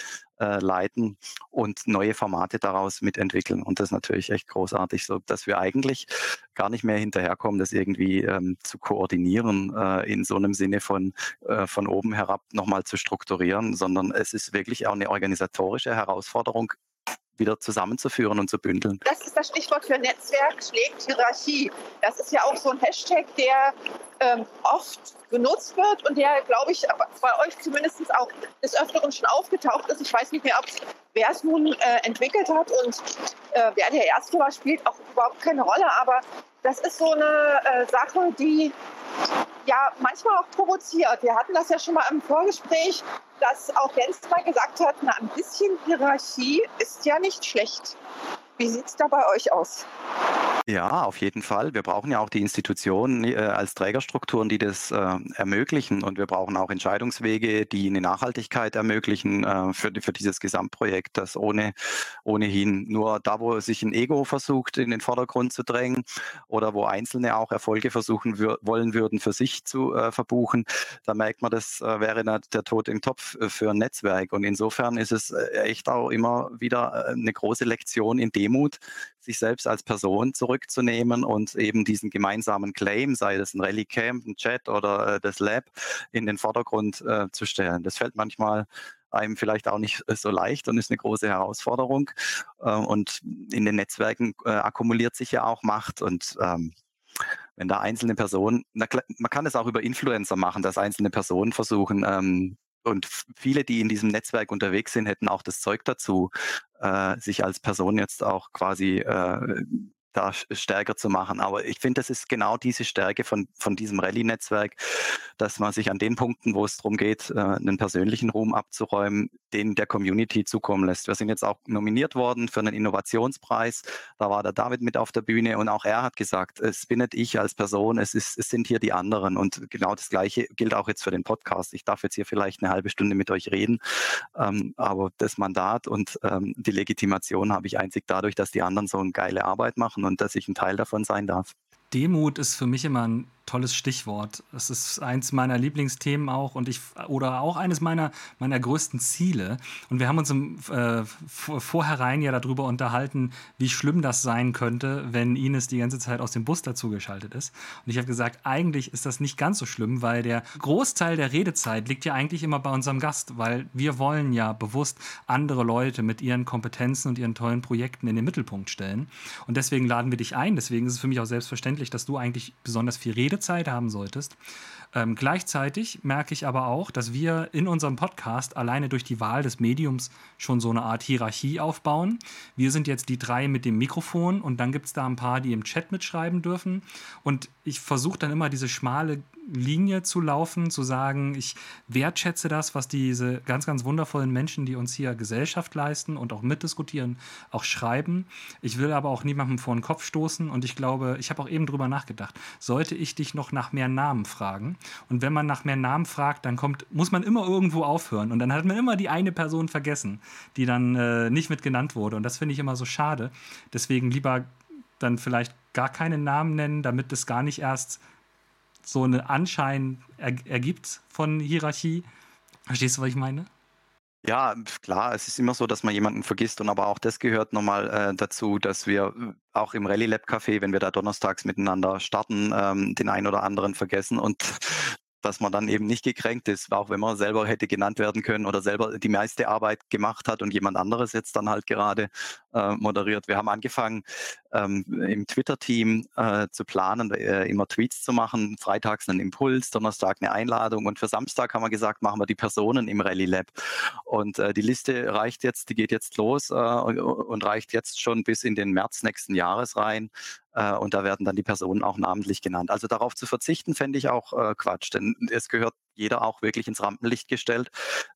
äh, leiten und neue Formate daraus mitentwickeln. Und das ist natürlich echt großartig, so dass wir eigentlich gar nicht mehr hinterherkommen, das irgendwie ähm, zu koordinieren, äh, in so einem Sinne von, äh, von oben herab nochmal zu strukturieren, sondern es ist wirklich auch eine organisatorische Herausforderung, wieder zusammenzuführen und zu bündeln. Das ist das Stichwort für Netzwerk schlägt Hierarchie. Das ist ja auch so ein Hashtag, der ähm, oft genutzt wird und der, glaube ich, bei euch zumindest auch des Öfteren schon aufgetaucht ist. Ich weiß nicht mehr, wer es nun äh, entwickelt hat und äh, wer der Erste war, spielt auch überhaupt keine Rolle. Aber das ist so eine äh, Sache, die ja manchmal auch provoziert. Wir hatten das ja schon mal im Vorgespräch, dass auch Jens mal gesagt hat, na, ein bisschen Hierarchie ist ja nicht schlecht. Wie sieht es da bei euch aus? Ja, auf jeden Fall. Wir brauchen ja auch die Institutionen äh, als Trägerstrukturen, die das äh, ermöglichen. Und wir brauchen auch Entscheidungswege, die eine Nachhaltigkeit ermöglichen äh, für, für dieses Gesamtprojekt, das ohne, ohnehin nur da, wo sich ein Ego versucht, in den Vordergrund zu drängen oder wo Einzelne auch Erfolge versuchen wür wollen würden, für sich zu äh, verbuchen, da merkt man, das äh, wäre der Tod im Topf äh, für ein Netzwerk. Und insofern ist es echt auch immer wieder eine große Lektion in Demut, sich selbst als Person zurückzunehmen und eben diesen gemeinsamen Claim, sei das ein Rallye Camp, ein Chat oder äh, das Lab, in den Vordergrund äh, zu stellen. Das fällt manchmal einem vielleicht auch nicht so leicht und ist eine große Herausforderung. Äh, und in den Netzwerken äh, akkumuliert sich ja auch Macht und ähm, wenn da einzelne Personen, na, man kann es auch über Influencer machen, dass einzelne Personen versuchen, ähm, und viele, die in diesem Netzwerk unterwegs sind, hätten auch das Zeug dazu, äh, sich als Person jetzt auch quasi äh, da stärker zu machen. Aber ich finde, das ist genau diese Stärke von, von diesem Rallye-Netzwerk, dass man sich an den Punkten, wo es darum geht, äh, einen persönlichen Ruhm abzuräumen, den der Community zukommen lässt. Wir sind jetzt auch nominiert worden für einen Innovationspreis. Da war der David mit auf der Bühne und auch er hat gesagt, es bin nicht ich als Person, es, ist, es sind hier die anderen. Und genau das Gleiche gilt auch jetzt für den Podcast. Ich darf jetzt hier vielleicht eine halbe Stunde mit euch reden, ähm, aber das Mandat und ähm, die Legitimation habe ich einzig dadurch, dass die anderen so eine geile Arbeit machen und dass ich ein Teil davon sein darf. Demut ist für mich immer ein tolles Stichwort. Es ist eins meiner Lieblingsthemen auch und ich oder auch eines meiner, meiner größten Ziele. Und wir haben uns im äh, Vorherein ja darüber unterhalten, wie schlimm das sein könnte, wenn Ines die ganze Zeit aus dem Bus dazugeschaltet ist. Und ich habe gesagt, eigentlich ist das nicht ganz so schlimm, weil der Großteil der Redezeit liegt ja eigentlich immer bei unserem Gast, weil wir wollen ja bewusst andere Leute mit ihren Kompetenzen und ihren tollen Projekten in den Mittelpunkt stellen. Und deswegen laden wir dich ein. Deswegen ist es für mich auch selbstverständlich, dass du eigentlich besonders viel Redezeit Redezeit haben solltest. Ähm, gleichzeitig merke ich aber auch, dass wir in unserem Podcast alleine durch die Wahl des Mediums schon so eine Art Hierarchie aufbauen. Wir sind jetzt die drei mit dem Mikrofon und dann gibt es da ein paar, die im Chat mitschreiben dürfen. Und ich versuche dann immer diese schmale Linie zu laufen, zu sagen, ich wertschätze das, was diese ganz, ganz wundervollen Menschen, die uns hier Gesellschaft leisten und auch mitdiskutieren, auch schreiben. Ich will aber auch niemandem vor den Kopf stoßen und ich glaube, ich habe auch eben drüber nachgedacht, sollte ich dich noch nach mehr Namen fragen? Und wenn man nach mehr Namen fragt, dann kommt, muss man immer irgendwo aufhören und dann hat man immer die eine Person vergessen, die dann äh, nicht mit genannt wurde und das finde ich immer so schade. Deswegen lieber dann vielleicht gar keine Namen nennen, damit es gar nicht erst so einen Anschein er ergibt von Hierarchie. Verstehst du, was ich meine? Ja, klar, es ist immer so, dass man jemanden vergisst und aber auch das gehört nochmal äh, dazu, dass wir äh, auch im Rallye Lab Café, wenn wir da donnerstags miteinander starten, ähm, den einen oder anderen vergessen und dass man dann eben nicht gekränkt ist, auch wenn man selber hätte genannt werden können oder selber die meiste Arbeit gemacht hat und jemand anderes jetzt dann halt gerade äh, moderiert. Wir haben angefangen, ähm, im Twitter-Team äh, zu planen, äh, immer Tweets zu machen, freitags einen Impuls, Donnerstag eine Einladung und für Samstag haben wir gesagt, machen wir die Personen im Rally Lab. Und äh, die Liste reicht jetzt, die geht jetzt los äh, und reicht jetzt schon bis in den März nächsten Jahres rein. Äh, und da werden dann die Personen auch namentlich genannt. Also darauf zu verzichten, fände ich auch Quatsch, denn es gehört jeder auch wirklich ins Rampenlicht gestellt,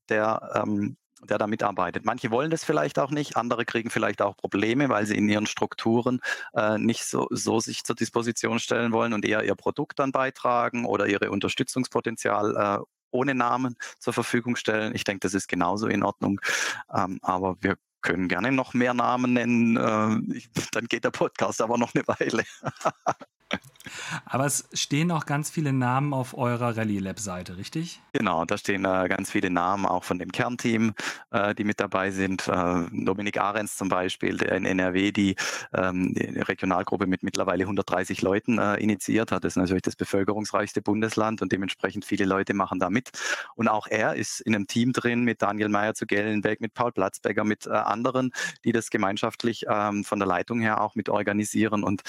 der ähm, der da mitarbeitet. Manche wollen das vielleicht auch nicht, andere kriegen vielleicht auch Probleme, weil sie in ihren Strukturen äh, nicht so, so sich zur Disposition stellen wollen und eher ihr Produkt dann beitragen oder ihre Unterstützungspotenzial äh, ohne Namen zur Verfügung stellen. Ich denke, das ist genauso in Ordnung. Ähm, aber wir können gerne noch mehr Namen nennen. Äh, dann geht der Podcast aber noch eine Weile. Aber es stehen auch ganz viele Namen auf eurer Rallye Lab Seite, richtig? Genau, da stehen äh, ganz viele Namen auch von dem Kernteam, äh, die mit dabei sind. Äh, Dominik Ahrens zum Beispiel, der in NRW die, ähm, die Regionalgruppe mit mittlerweile 130 Leuten äh, initiiert hat. Das ist natürlich das bevölkerungsreichste Bundesland und dementsprechend viele Leute machen da mit. Und auch er ist in einem Team drin mit Daniel Meyer zu Gellenberg, mit Paul Platzbecker, mit äh, anderen, die das gemeinschaftlich ähm, von der Leitung her auch mit organisieren und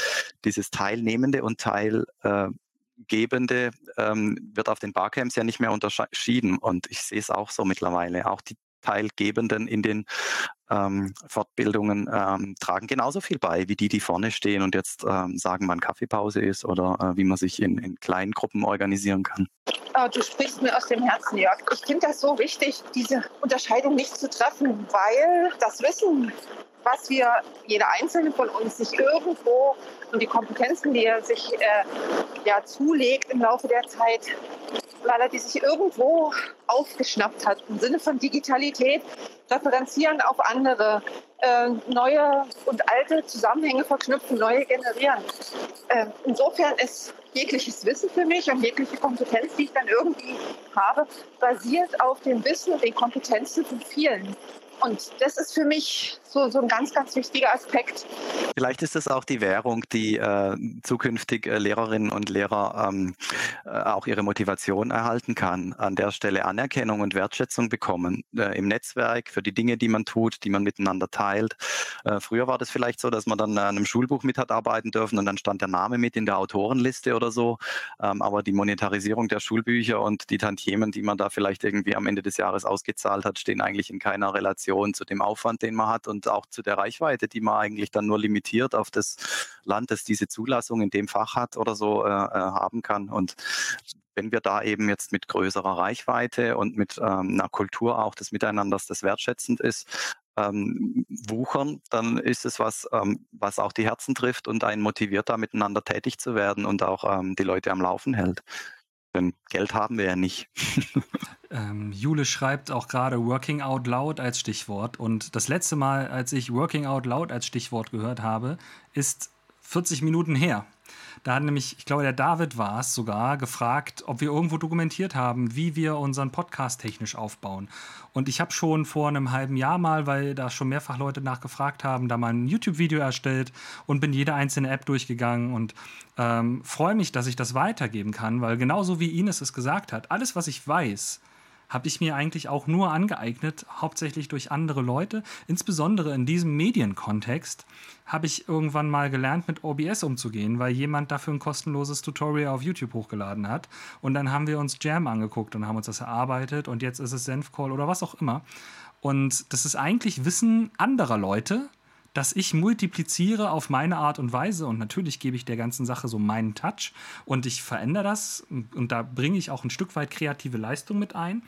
dieses Teilnehmende und Teilgebende ähm, wird auf den Barcamps ja nicht mehr unterschieden. Und ich sehe es auch so mittlerweile. Auch die Teilgebenden in den ähm, Fortbildungen ähm, tragen genauso viel bei wie die, die vorne stehen und jetzt ähm, sagen, wann Kaffeepause ist oder äh, wie man sich in, in kleinen Gruppen organisieren kann. Oh, du sprichst mir aus dem Herzen, Jörg. Ich finde das so wichtig, diese Unterscheidung nicht zu treffen, weil das Wissen, was wir, jeder Einzelne von uns, sich irgendwo und die Kompetenzen, die er sich äh, ja, zulegt im Laufe der Zeit, weil er die sich irgendwo aufgeschnappt hat im Sinne von Digitalität, referenzieren auf andere, äh, neue und alte Zusammenhänge verknüpfen, neue generieren. Äh, insofern ist jegliches Wissen für mich und jegliche Kompetenz, die ich dann irgendwie habe, basiert auf dem Wissen und den Kompetenzen von vielen. Und das ist für mich so, so ein ganz, ganz wichtiger Aspekt. Vielleicht ist es auch die Währung, die äh, zukünftig äh, Lehrerinnen und Lehrer ähm, äh, auch ihre Motivation erhalten kann. An der Stelle Anerkennung und Wertschätzung bekommen äh, im Netzwerk für die Dinge, die man tut, die man miteinander teilt. Äh, früher war das vielleicht so, dass man dann an einem Schulbuch mit hat arbeiten dürfen und dann stand der Name mit in der Autorenliste oder so. Ähm, aber die Monetarisierung der Schulbücher und die Tantiemen, die man da vielleicht irgendwie am Ende des Jahres ausgezahlt hat, stehen eigentlich in keiner Relation zu dem Aufwand, den man hat und auch zu der Reichweite, die man eigentlich dann nur limitiert auf das Land, das diese Zulassung in dem Fach hat oder so äh, äh, haben kann. Und wenn wir da eben jetzt mit größerer Reichweite und mit ähm, einer Kultur auch des Miteinanders, das wertschätzend ist, ähm, wuchern, dann ist es was, ähm, was auch die Herzen trifft und einen motiviert, da miteinander tätig zu werden und auch ähm, die Leute am Laufen hält. Denn Geld haben wir ja nicht. ähm, Jule schreibt auch gerade Working Out Loud als Stichwort. Und das letzte Mal, als ich Working Out Loud als Stichwort gehört habe, ist 40 Minuten her. Da hat nämlich, ich glaube, der David war es sogar, gefragt, ob wir irgendwo dokumentiert haben, wie wir unseren Podcast technisch aufbauen. Und ich habe schon vor einem halben Jahr mal, weil da schon mehrfach Leute nachgefragt haben, da mal ein YouTube-Video erstellt und bin jede einzelne App durchgegangen und ähm, freue mich, dass ich das weitergeben kann, weil genauso wie Ines es gesagt hat, alles, was ich weiß, habe ich mir eigentlich auch nur angeeignet, hauptsächlich durch andere Leute. Insbesondere in diesem Medienkontext habe ich irgendwann mal gelernt, mit OBS umzugehen, weil jemand dafür ein kostenloses Tutorial auf YouTube hochgeladen hat. Und dann haben wir uns Jam angeguckt und haben uns das erarbeitet und jetzt ist es Senfcall oder was auch immer. Und das ist eigentlich Wissen anderer Leute, dass ich multipliziere auf meine Art und Weise und natürlich gebe ich der ganzen Sache so meinen Touch und ich verändere das und da bringe ich auch ein Stück weit kreative Leistung mit ein.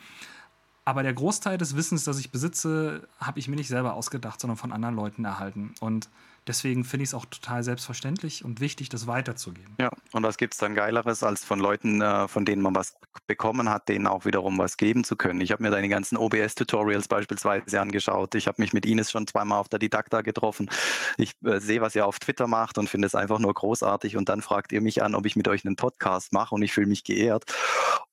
Aber der Großteil des Wissens, das ich besitze, habe ich mir nicht selber ausgedacht, sondern von anderen Leuten erhalten. Und deswegen finde ich es auch total selbstverständlich und wichtig, das weiterzugeben. Ja, und was gibt es dann Geileres, als von Leuten, äh, von denen man was bekommen hat, denen auch wiederum was geben zu können? Ich habe mir deine ganzen OBS-Tutorials beispielsweise angeschaut. Ich habe mich mit Ines schon zweimal auf der Didakta getroffen. Ich äh, sehe, was ihr auf Twitter macht und finde es einfach nur großartig. Und dann fragt ihr mich an, ob ich mit euch einen Podcast mache und ich fühle mich geehrt.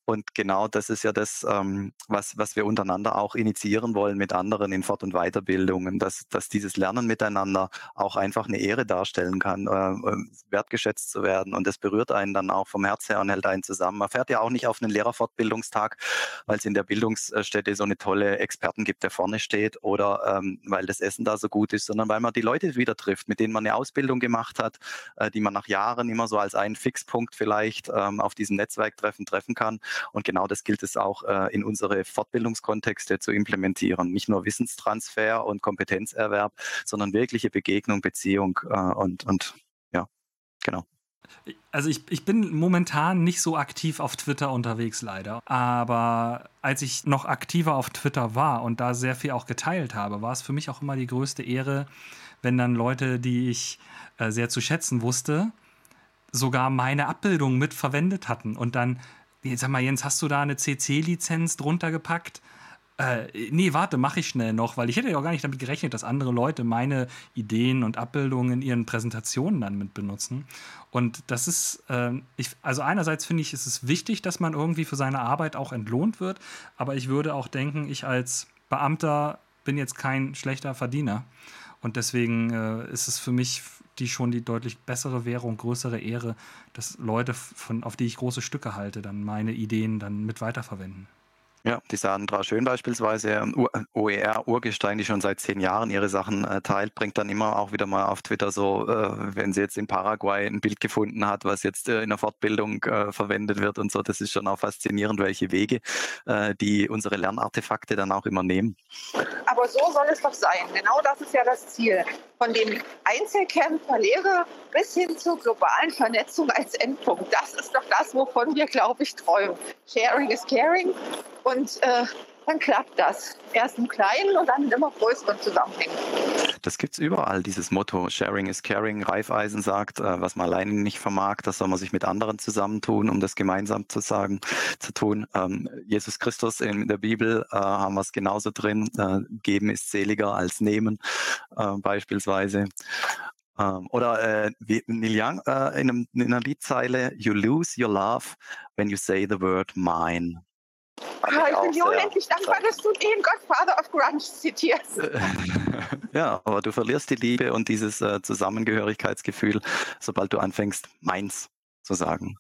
Und genau das ist ja das, ähm, was, was wir untereinander auch initiieren wollen mit anderen in Fort- und Weiterbildungen, dass, dass dieses Lernen miteinander auch einfach eine Ehre darstellen kann, äh, äh, wertgeschätzt zu werden. Und das berührt einen dann auch vom Herz her und hält einen zusammen. Man fährt ja auch nicht auf einen Lehrerfortbildungstag, weil es in der Bildungsstätte so eine tolle Experten gibt, der vorne steht, oder ähm, weil das Essen da so gut ist, sondern weil man die Leute wieder trifft, mit denen man eine Ausbildung gemacht hat, äh, die man nach Jahren immer so als einen Fixpunkt vielleicht ähm, auf diesem Netzwerktreffen treffen kann. Und genau das gilt es auch äh, in unsere Fortbildungskontexte zu implementieren. Nicht nur Wissenstransfer und Kompetenzerwerb, sondern wirkliche Begegnung, Beziehung äh, und, und ja, genau. Also ich, ich bin momentan nicht so aktiv auf Twitter unterwegs, leider. Aber als ich noch aktiver auf Twitter war und da sehr viel auch geteilt habe, war es für mich auch immer die größte Ehre, wenn dann Leute, die ich äh, sehr zu schätzen wusste, sogar meine Abbildung mit verwendet hatten und dann sag mal, Jens, hast du da eine CC-Lizenz drunter gepackt? Äh, nee, warte, mache ich schnell noch, weil ich hätte ja auch gar nicht damit gerechnet, dass andere Leute meine Ideen und Abbildungen in ihren Präsentationen dann mit benutzen. Und das ist, äh, ich, also einerseits finde ich, ist es wichtig, dass man irgendwie für seine Arbeit auch entlohnt wird, aber ich würde auch denken, ich als Beamter bin jetzt kein schlechter Verdiener. Und deswegen äh, ist es für mich die schon die deutlich bessere Währung, größere Ehre, dass Leute, von, auf die ich große Stücke halte, dann meine Ideen dann mit weiterverwenden. Ja, die Sandra Schön beispielsweise, OER-Urgestein, die schon seit zehn Jahren ihre Sachen äh, teilt, bringt dann immer auch wieder mal auf Twitter so, äh, wenn sie jetzt in Paraguay ein Bild gefunden hat, was jetzt äh, in der Fortbildung äh, verwendet wird und so. Das ist schon auch faszinierend, welche Wege äh, die unsere Lernartefakte dann auch immer nehmen. Aber so soll es doch sein. Genau das ist ja das Ziel. Von dem Einzelkern per Lehre bis hin zur globalen Vernetzung als Endpunkt. Das ist doch das, wovon wir, glaube ich, träumen. Sharing is caring. Und äh, dann klappt das. Erst im Kleinen und dann in immer größeren Zusammenhängen. Das gibt es überall, dieses Motto. Sharing is caring. Reifeisen sagt, äh, was man alleine nicht vermag, das soll man sich mit anderen zusammentun, um das gemeinsam zu sagen, zu tun. Ähm, Jesus Christus in der Bibel äh, haben wir es genauso drin. Äh, geben ist seliger als nehmen, beispielsweise. Ähm, oder äh, Neil Young äh, in, einem, in einer Liedzeile, You lose your love when you say the word mine. Ah, ich bin dir unendlich dankbar, dass du den Godfather of Grunge zitierst. ja, aber du verlierst die Liebe und dieses äh, Zusammengehörigkeitsgefühl, sobald du anfängst, meins zu sagen.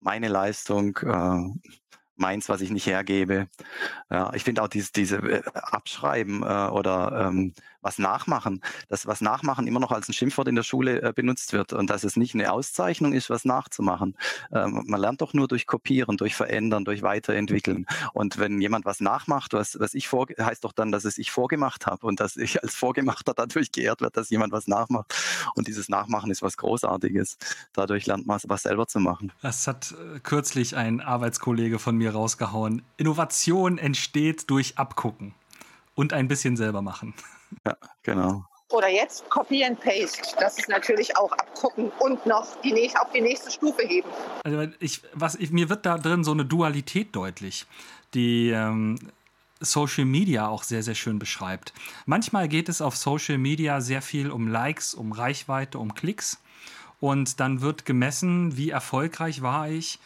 Meine Leistung, äh, meins, was ich nicht hergebe. Ja, ich finde auch dieses, diese äh, Abschreiben äh, oder ähm, was nachmachen, dass was nachmachen immer noch als ein Schimpfwort in der Schule äh, benutzt wird und dass es nicht eine Auszeichnung ist, was nachzumachen. Ähm, man lernt doch nur durch Kopieren, durch Verändern, durch Weiterentwickeln. Und wenn jemand was nachmacht, was, was ich vor, heißt doch dann, dass es ich vorgemacht habe und dass ich als Vorgemachter dadurch geehrt wird, dass jemand was nachmacht. Und dieses Nachmachen ist was Großartiges. Dadurch lernt man was selber zu machen. Das hat äh, kürzlich ein Arbeitskollege von mir rausgehauen. Innovation entsteht durch Abgucken und ein bisschen selber machen. Ja, genau. Oder jetzt Copy and Paste. Das ist natürlich auch abgucken und noch die nächste, auf die nächste Stufe heben. Also ich, was, ich, mir wird da drin so eine Dualität deutlich, die ähm, Social Media auch sehr, sehr schön beschreibt. Manchmal geht es auf Social Media sehr viel um Likes, um Reichweite, um Klicks. Und dann wird gemessen, wie erfolgreich war ich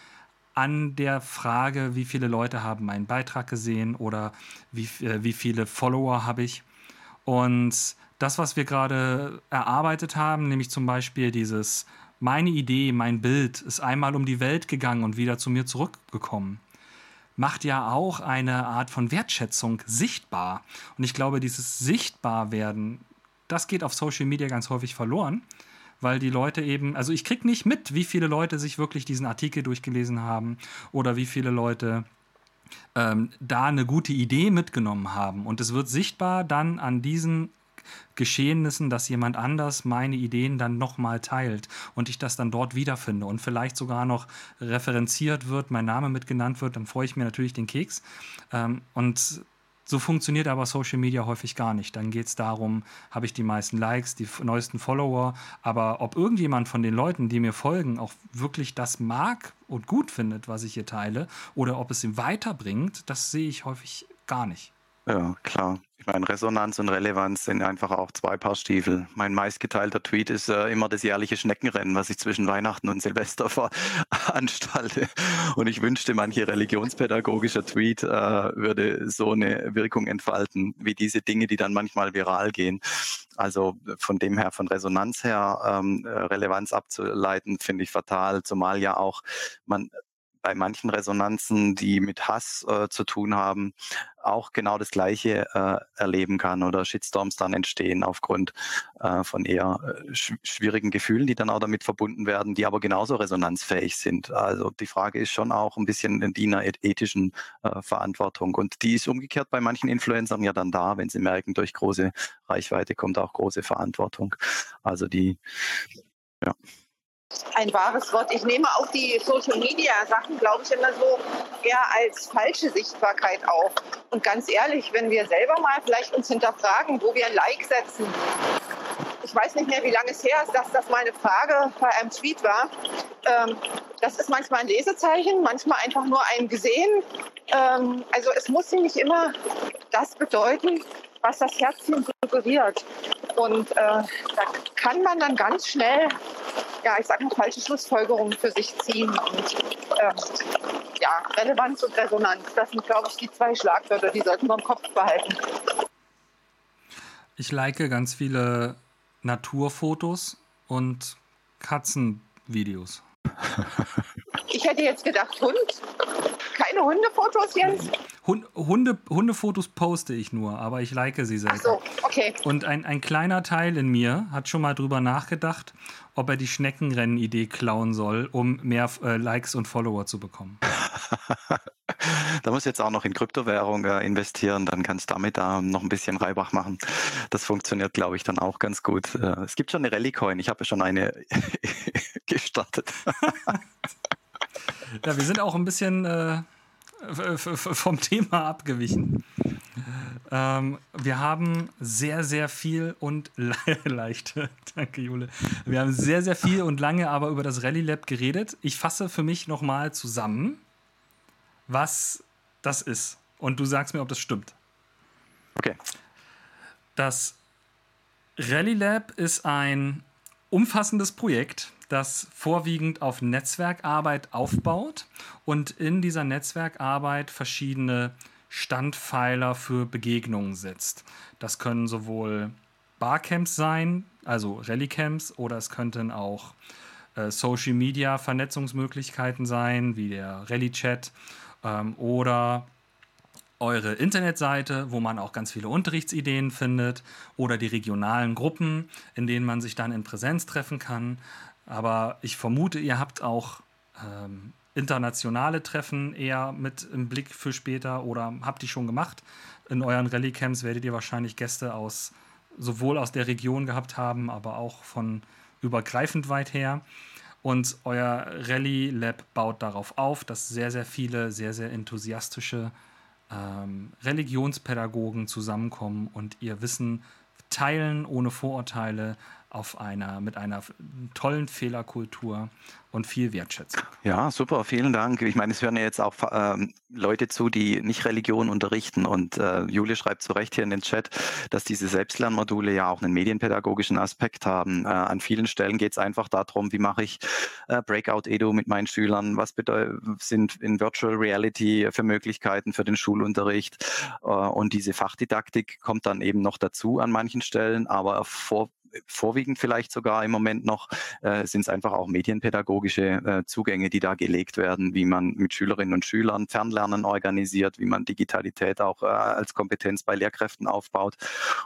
an der Frage, wie viele Leute haben meinen Beitrag gesehen oder wie, äh, wie viele Follower habe ich. Und das, was wir gerade erarbeitet haben, nämlich zum Beispiel dieses, meine Idee, mein Bild ist einmal um die Welt gegangen und wieder zu mir zurückgekommen, macht ja auch eine Art von Wertschätzung sichtbar. Und ich glaube, dieses Sichtbarwerden, das geht auf Social Media ganz häufig verloren weil die Leute eben, also ich kriege nicht mit, wie viele Leute sich wirklich diesen Artikel durchgelesen haben oder wie viele Leute ähm, da eine gute Idee mitgenommen haben. Und es wird sichtbar dann an diesen Geschehnissen, dass jemand anders meine Ideen dann nochmal teilt und ich das dann dort wiederfinde und vielleicht sogar noch referenziert wird, mein Name mitgenannt wird, dann freue ich mir natürlich den Keks. Ähm, und so funktioniert aber Social Media häufig gar nicht. Dann geht es darum, habe ich die meisten Likes, die neuesten Follower, aber ob irgendjemand von den Leuten, die mir folgen, auch wirklich das mag und gut findet, was ich hier teile, oder ob es ihm weiterbringt, das sehe ich häufig gar nicht. Ja, klar. Ich meine, Resonanz und Relevanz sind einfach auch zwei Paar Stiefel. Mein meistgeteilter Tweet ist äh, immer das jährliche Schneckenrennen, was ich zwischen Weihnachten und Silvester veranstalte. Und ich wünschte, manche religionspädagogischer Tweet äh, würde so eine Wirkung entfalten, wie diese Dinge, die dann manchmal viral gehen. Also von dem her, von Resonanz her, ähm, Relevanz abzuleiten, finde ich fatal, zumal ja auch man bei manchen Resonanzen, die mit Hass äh, zu tun haben, auch genau das Gleiche äh, erleben kann oder Shitstorms dann entstehen aufgrund äh, von eher äh, sch schwierigen Gefühlen, die dann auch damit verbunden werden, die aber genauso resonanzfähig sind. Also die Frage ist schon auch ein bisschen in einer ethischen äh, Verantwortung und die ist umgekehrt bei manchen Influencern ja dann da, wenn sie merken, durch große Reichweite kommt auch große Verantwortung. Also die, ja ein wahres Wort. Ich nehme auch die Social Media Sachen, glaube ich, immer so eher als falsche Sichtbarkeit auf. Und ganz ehrlich, wenn wir selber mal vielleicht uns hinterfragen, wo wir ein Like setzen. Ich weiß nicht mehr, wie lange es her ist, dass das meine Frage bei einem Tweet war. Ähm, das ist manchmal ein Lesezeichen, manchmal einfach nur ein Gesehen. Ähm, also es muss nicht immer das bedeuten, was das Herzchen suggeriert. Und äh, da kann man dann ganz schnell ja, ich sage mal, falsche Schlussfolgerungen für sich ziehen. Und ähm, ja, Relevanz und Resonanz, das sind, glaube ich, die zwei Schlagwörter, die sollten wir im Kopf behalten. Ich like ganz viele Naturfotos und Katzenvideos. Ich hätte jetzt gedacht, Hund. Keine Hundefotos, Jens? Hunde, Hundefotos poste ich nur, aber ich like sie selten. Ach so, okay. Und ein, ein kleiner Teil in mir hat schon mal drüber nachgedacht, ob er die Schneckenrennen-Idee klauen soll, um mehr äh, Likes und Follower zu bekommen. da muss jetzt auch noch in Kryptowährung äh, investieren, dann kannst du damit äh, noch ein bisschen Reibach machen. Das funktioniert, glaube ich, dann auch ganz gut. Äh, es gibt schon eine Rallye-Coin, ich habe ja schon eine gestartet. ja, wir sind auch ein bisschen äh, vom Thema abgewichen. Ähm, wir haben sehr, sehr viel und le leicht, danke Jule. Wir haben sehr, sehr viel und lange aber über das Rallye Lab geredet. Ich fasse für mich nochmal zusammen, was das ist. Und du sagst mir, ob das stimmt. Okay. Das Rallye Lab ist ein umfassendes Projekt, das vorwiegend auf Netzwerkarbeit aufbaut und in dieser Netzwerkarbeit verschiedene Standpfeiler für Begegnungen setzt. Das können sowohl Barcamps sein, also Rallycamps, oder es könnten auch äh, Social Media Vernetzungsmöglichkeiten sein, wie der Rally-Chat ähm, oder eure Internetseite, wo man auch ganz viele Unterrichtsideen findet, oder die regionalen Gruppen, in denen man sich dann in Präsenz treffen kann. Aber ich vermute, ihr habt auch ähm, internationale Treffen eher mit im Blick für später oder habt die schon gemacht? In euren Rallycamps werdet ihr wahrscheinlich Gäste aus sowohl aus der Region gehabt haben, aber auch von übergreifend weit her. Und euer Rally Lab baut darauf auf, dass sehr, sehr viele, sehr, sehr enthusiastische ähm, Religionspädagogen zusammenkommen und ihr Wissen teilen ohne Vorurteile auf einer, mit einer tollen Fehlerkultur und viel Wertschätzung. Ja, super, vielen Dank. Ich meine, es hören ja jetzt auch ähm, Leute zu, die nicht Religion unterrichten. Und äh, Julia schreibt zu Recht hier in den Chat, dass diese Selbstlernmodule ja auch einen medienpädagogischen Aspekt haben. Äh, an vielen Stellen geht es einfach darum, wie mache ich äh, Breakout-Edu mit meinen Schülern, was sind in Virtual Reality für Möglichkeiten für den Schulunterricht. Äh, und diese Fachdidaktik kommt dann eben noch dazu an manchen Stellen, aber vor vorwiegend vielleicht sogar im Moment noch, äh, sind es einfach auch medienpädagogische äh, Zugänge, die da gelegt werden, wie man mit Schülerinnen und Schülern Fernlernen organisiert, wie man Digitalität auch äh, als Kompetenz bei Lehrkräften aufbaut.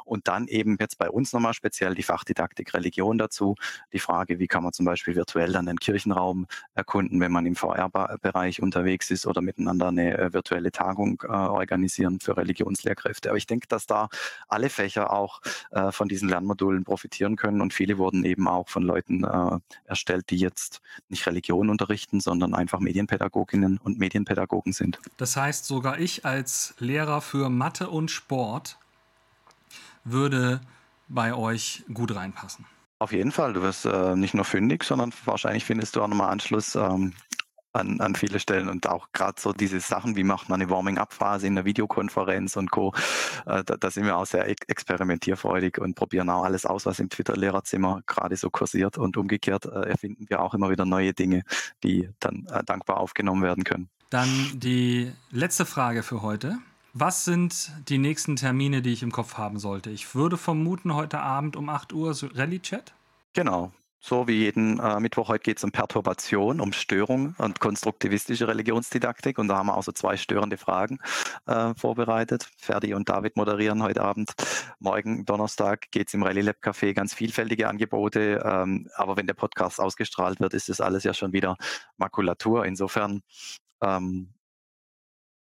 Und dann eben jetzt bei uns nochmal speziell die Fachdidaktik Religion dazu, die Frage, wie kann man zum Beispiel virtuell dann den Kirchenraum erkunden, wenn man im VR-Bereich unterwegs ist oder miteinander eine äh, virtuelle Tagung äh, organisieren für Religionslehrkräfte. Aber ich denke, dass da alle Fächer auch äh, von diesen Lernmodulen profitieren profitieren können. Und viele wurden eben auch von Leuten äh, erstellt, die jetzt nicht Religion unterrichten, sondern einfach Medienpädagoginnen und Medienpädagogen sind. Das heißt, sogar ich als Lehrer für Mathe und Sport würde bei euch gut reinpassen. Auf jeden Fall. Du wirst äh, nicht nur fündig, sondern wahrscheinlich findest du auch nochmal Anschluss ähm, an, an viele Stellen und auch gerade so diese Sachen, wie macht man eine Warming-up-Phase in der Videokonferenz und Co. Äh, da, da, sind wir auch sehr experimentierfreudig und probieren auch alles aus, was im Twitter-Lehrerzimmer gerade so kursiert und umgekehrt äh, erfinden wir auch immer wieder neue Dinge, die dann äh, dankbar aufgenommen werden können. Dann die letzte Frage für heute. Was sind die nächsten Termine, die ich im Kopf haben sollte? Ich würde vermuten, heute Abend um 8 Uhr Rallye-Chat. Genau, so wie jeden äh, Mittwoch. Heute geht es um Perturbation, um Störung und konstruktivistische Religionsdidaktik. Und da haben wir auch so zwei störende Fragen äh, vorbereitet. Ferdi und David moderieren heute Abend. Morgen, Donnerstag, geht es im Rallye Lab Café ganz vielfältige Angebote. Ähm, aber wenn der Podcast ausgestrahlt wird, ist das alles ja schon wieder Makulatur. Insofern ähm,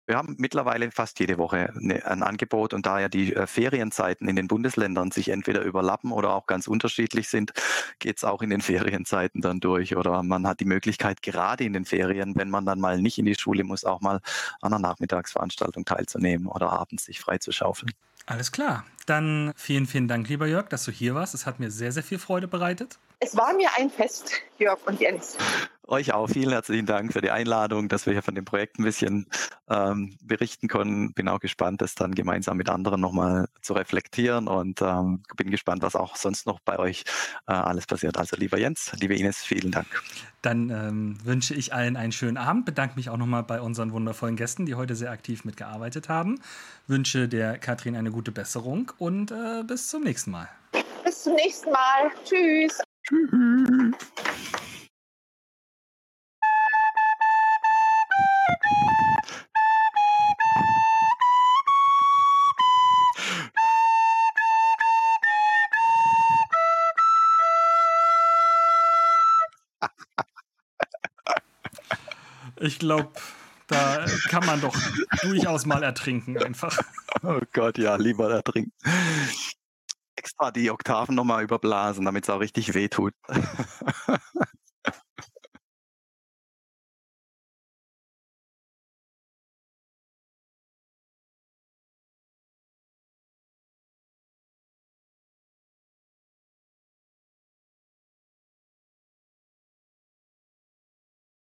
wir haben mittlerweile fast jede Woche ne, ein Angebot und da ja die äh, Ferienzeiten in den Bundesländern sich entweder überlappen oder auch ganz unterschiedlich sind, geht es auch in den Ferienzeiten dann durch. Oder man hat die Möglichkeit, gerade in den Ferien, wenn man dann mal nicht in die Schule muss, auch mal an einer Nachmittagsveranstaltung teilzunehmen oder abends sich frei zu schaufeln. Alles klar. Dann vielen, vielen Dank, lieber Jörg, dass du hier warst. Es hat mir sehr, sehr viel Freude bereitet. Es war mir ein Fest, Jörg und Jens. Euch auch vielen herzlichen Dank für die Einladung, dass wir hier von dem Projekt ein bisschen ähm, berichten können. Bin auch gespannt, das dann gemeinsam mit anderen nochmal zu reflektieren und ähm, bin gespannt, was auch sonst noch bei euch äh, alles passiert. Also lieber Jens, liebe Ines, vielen Dank. Dann ähm, wünsche ich allen einen schönen Abend, bedanke mich auch nochmal bei unseren wundervollen Gästen, die heute sehr aktiv mitgearbeitet haben. Wünsche der Katrin eine gute Besserung und äh, bis zum nächsten Mal. Bis zum nächsten Mal. Tschüss. Tschüss. Ich glaube, da kann man doch durchaus mal ertrinken einfach. Oh Gott, ja, lieber ertrinken. Extra die Oktaven nochmal überblasen, damit es auch richtig wehtut.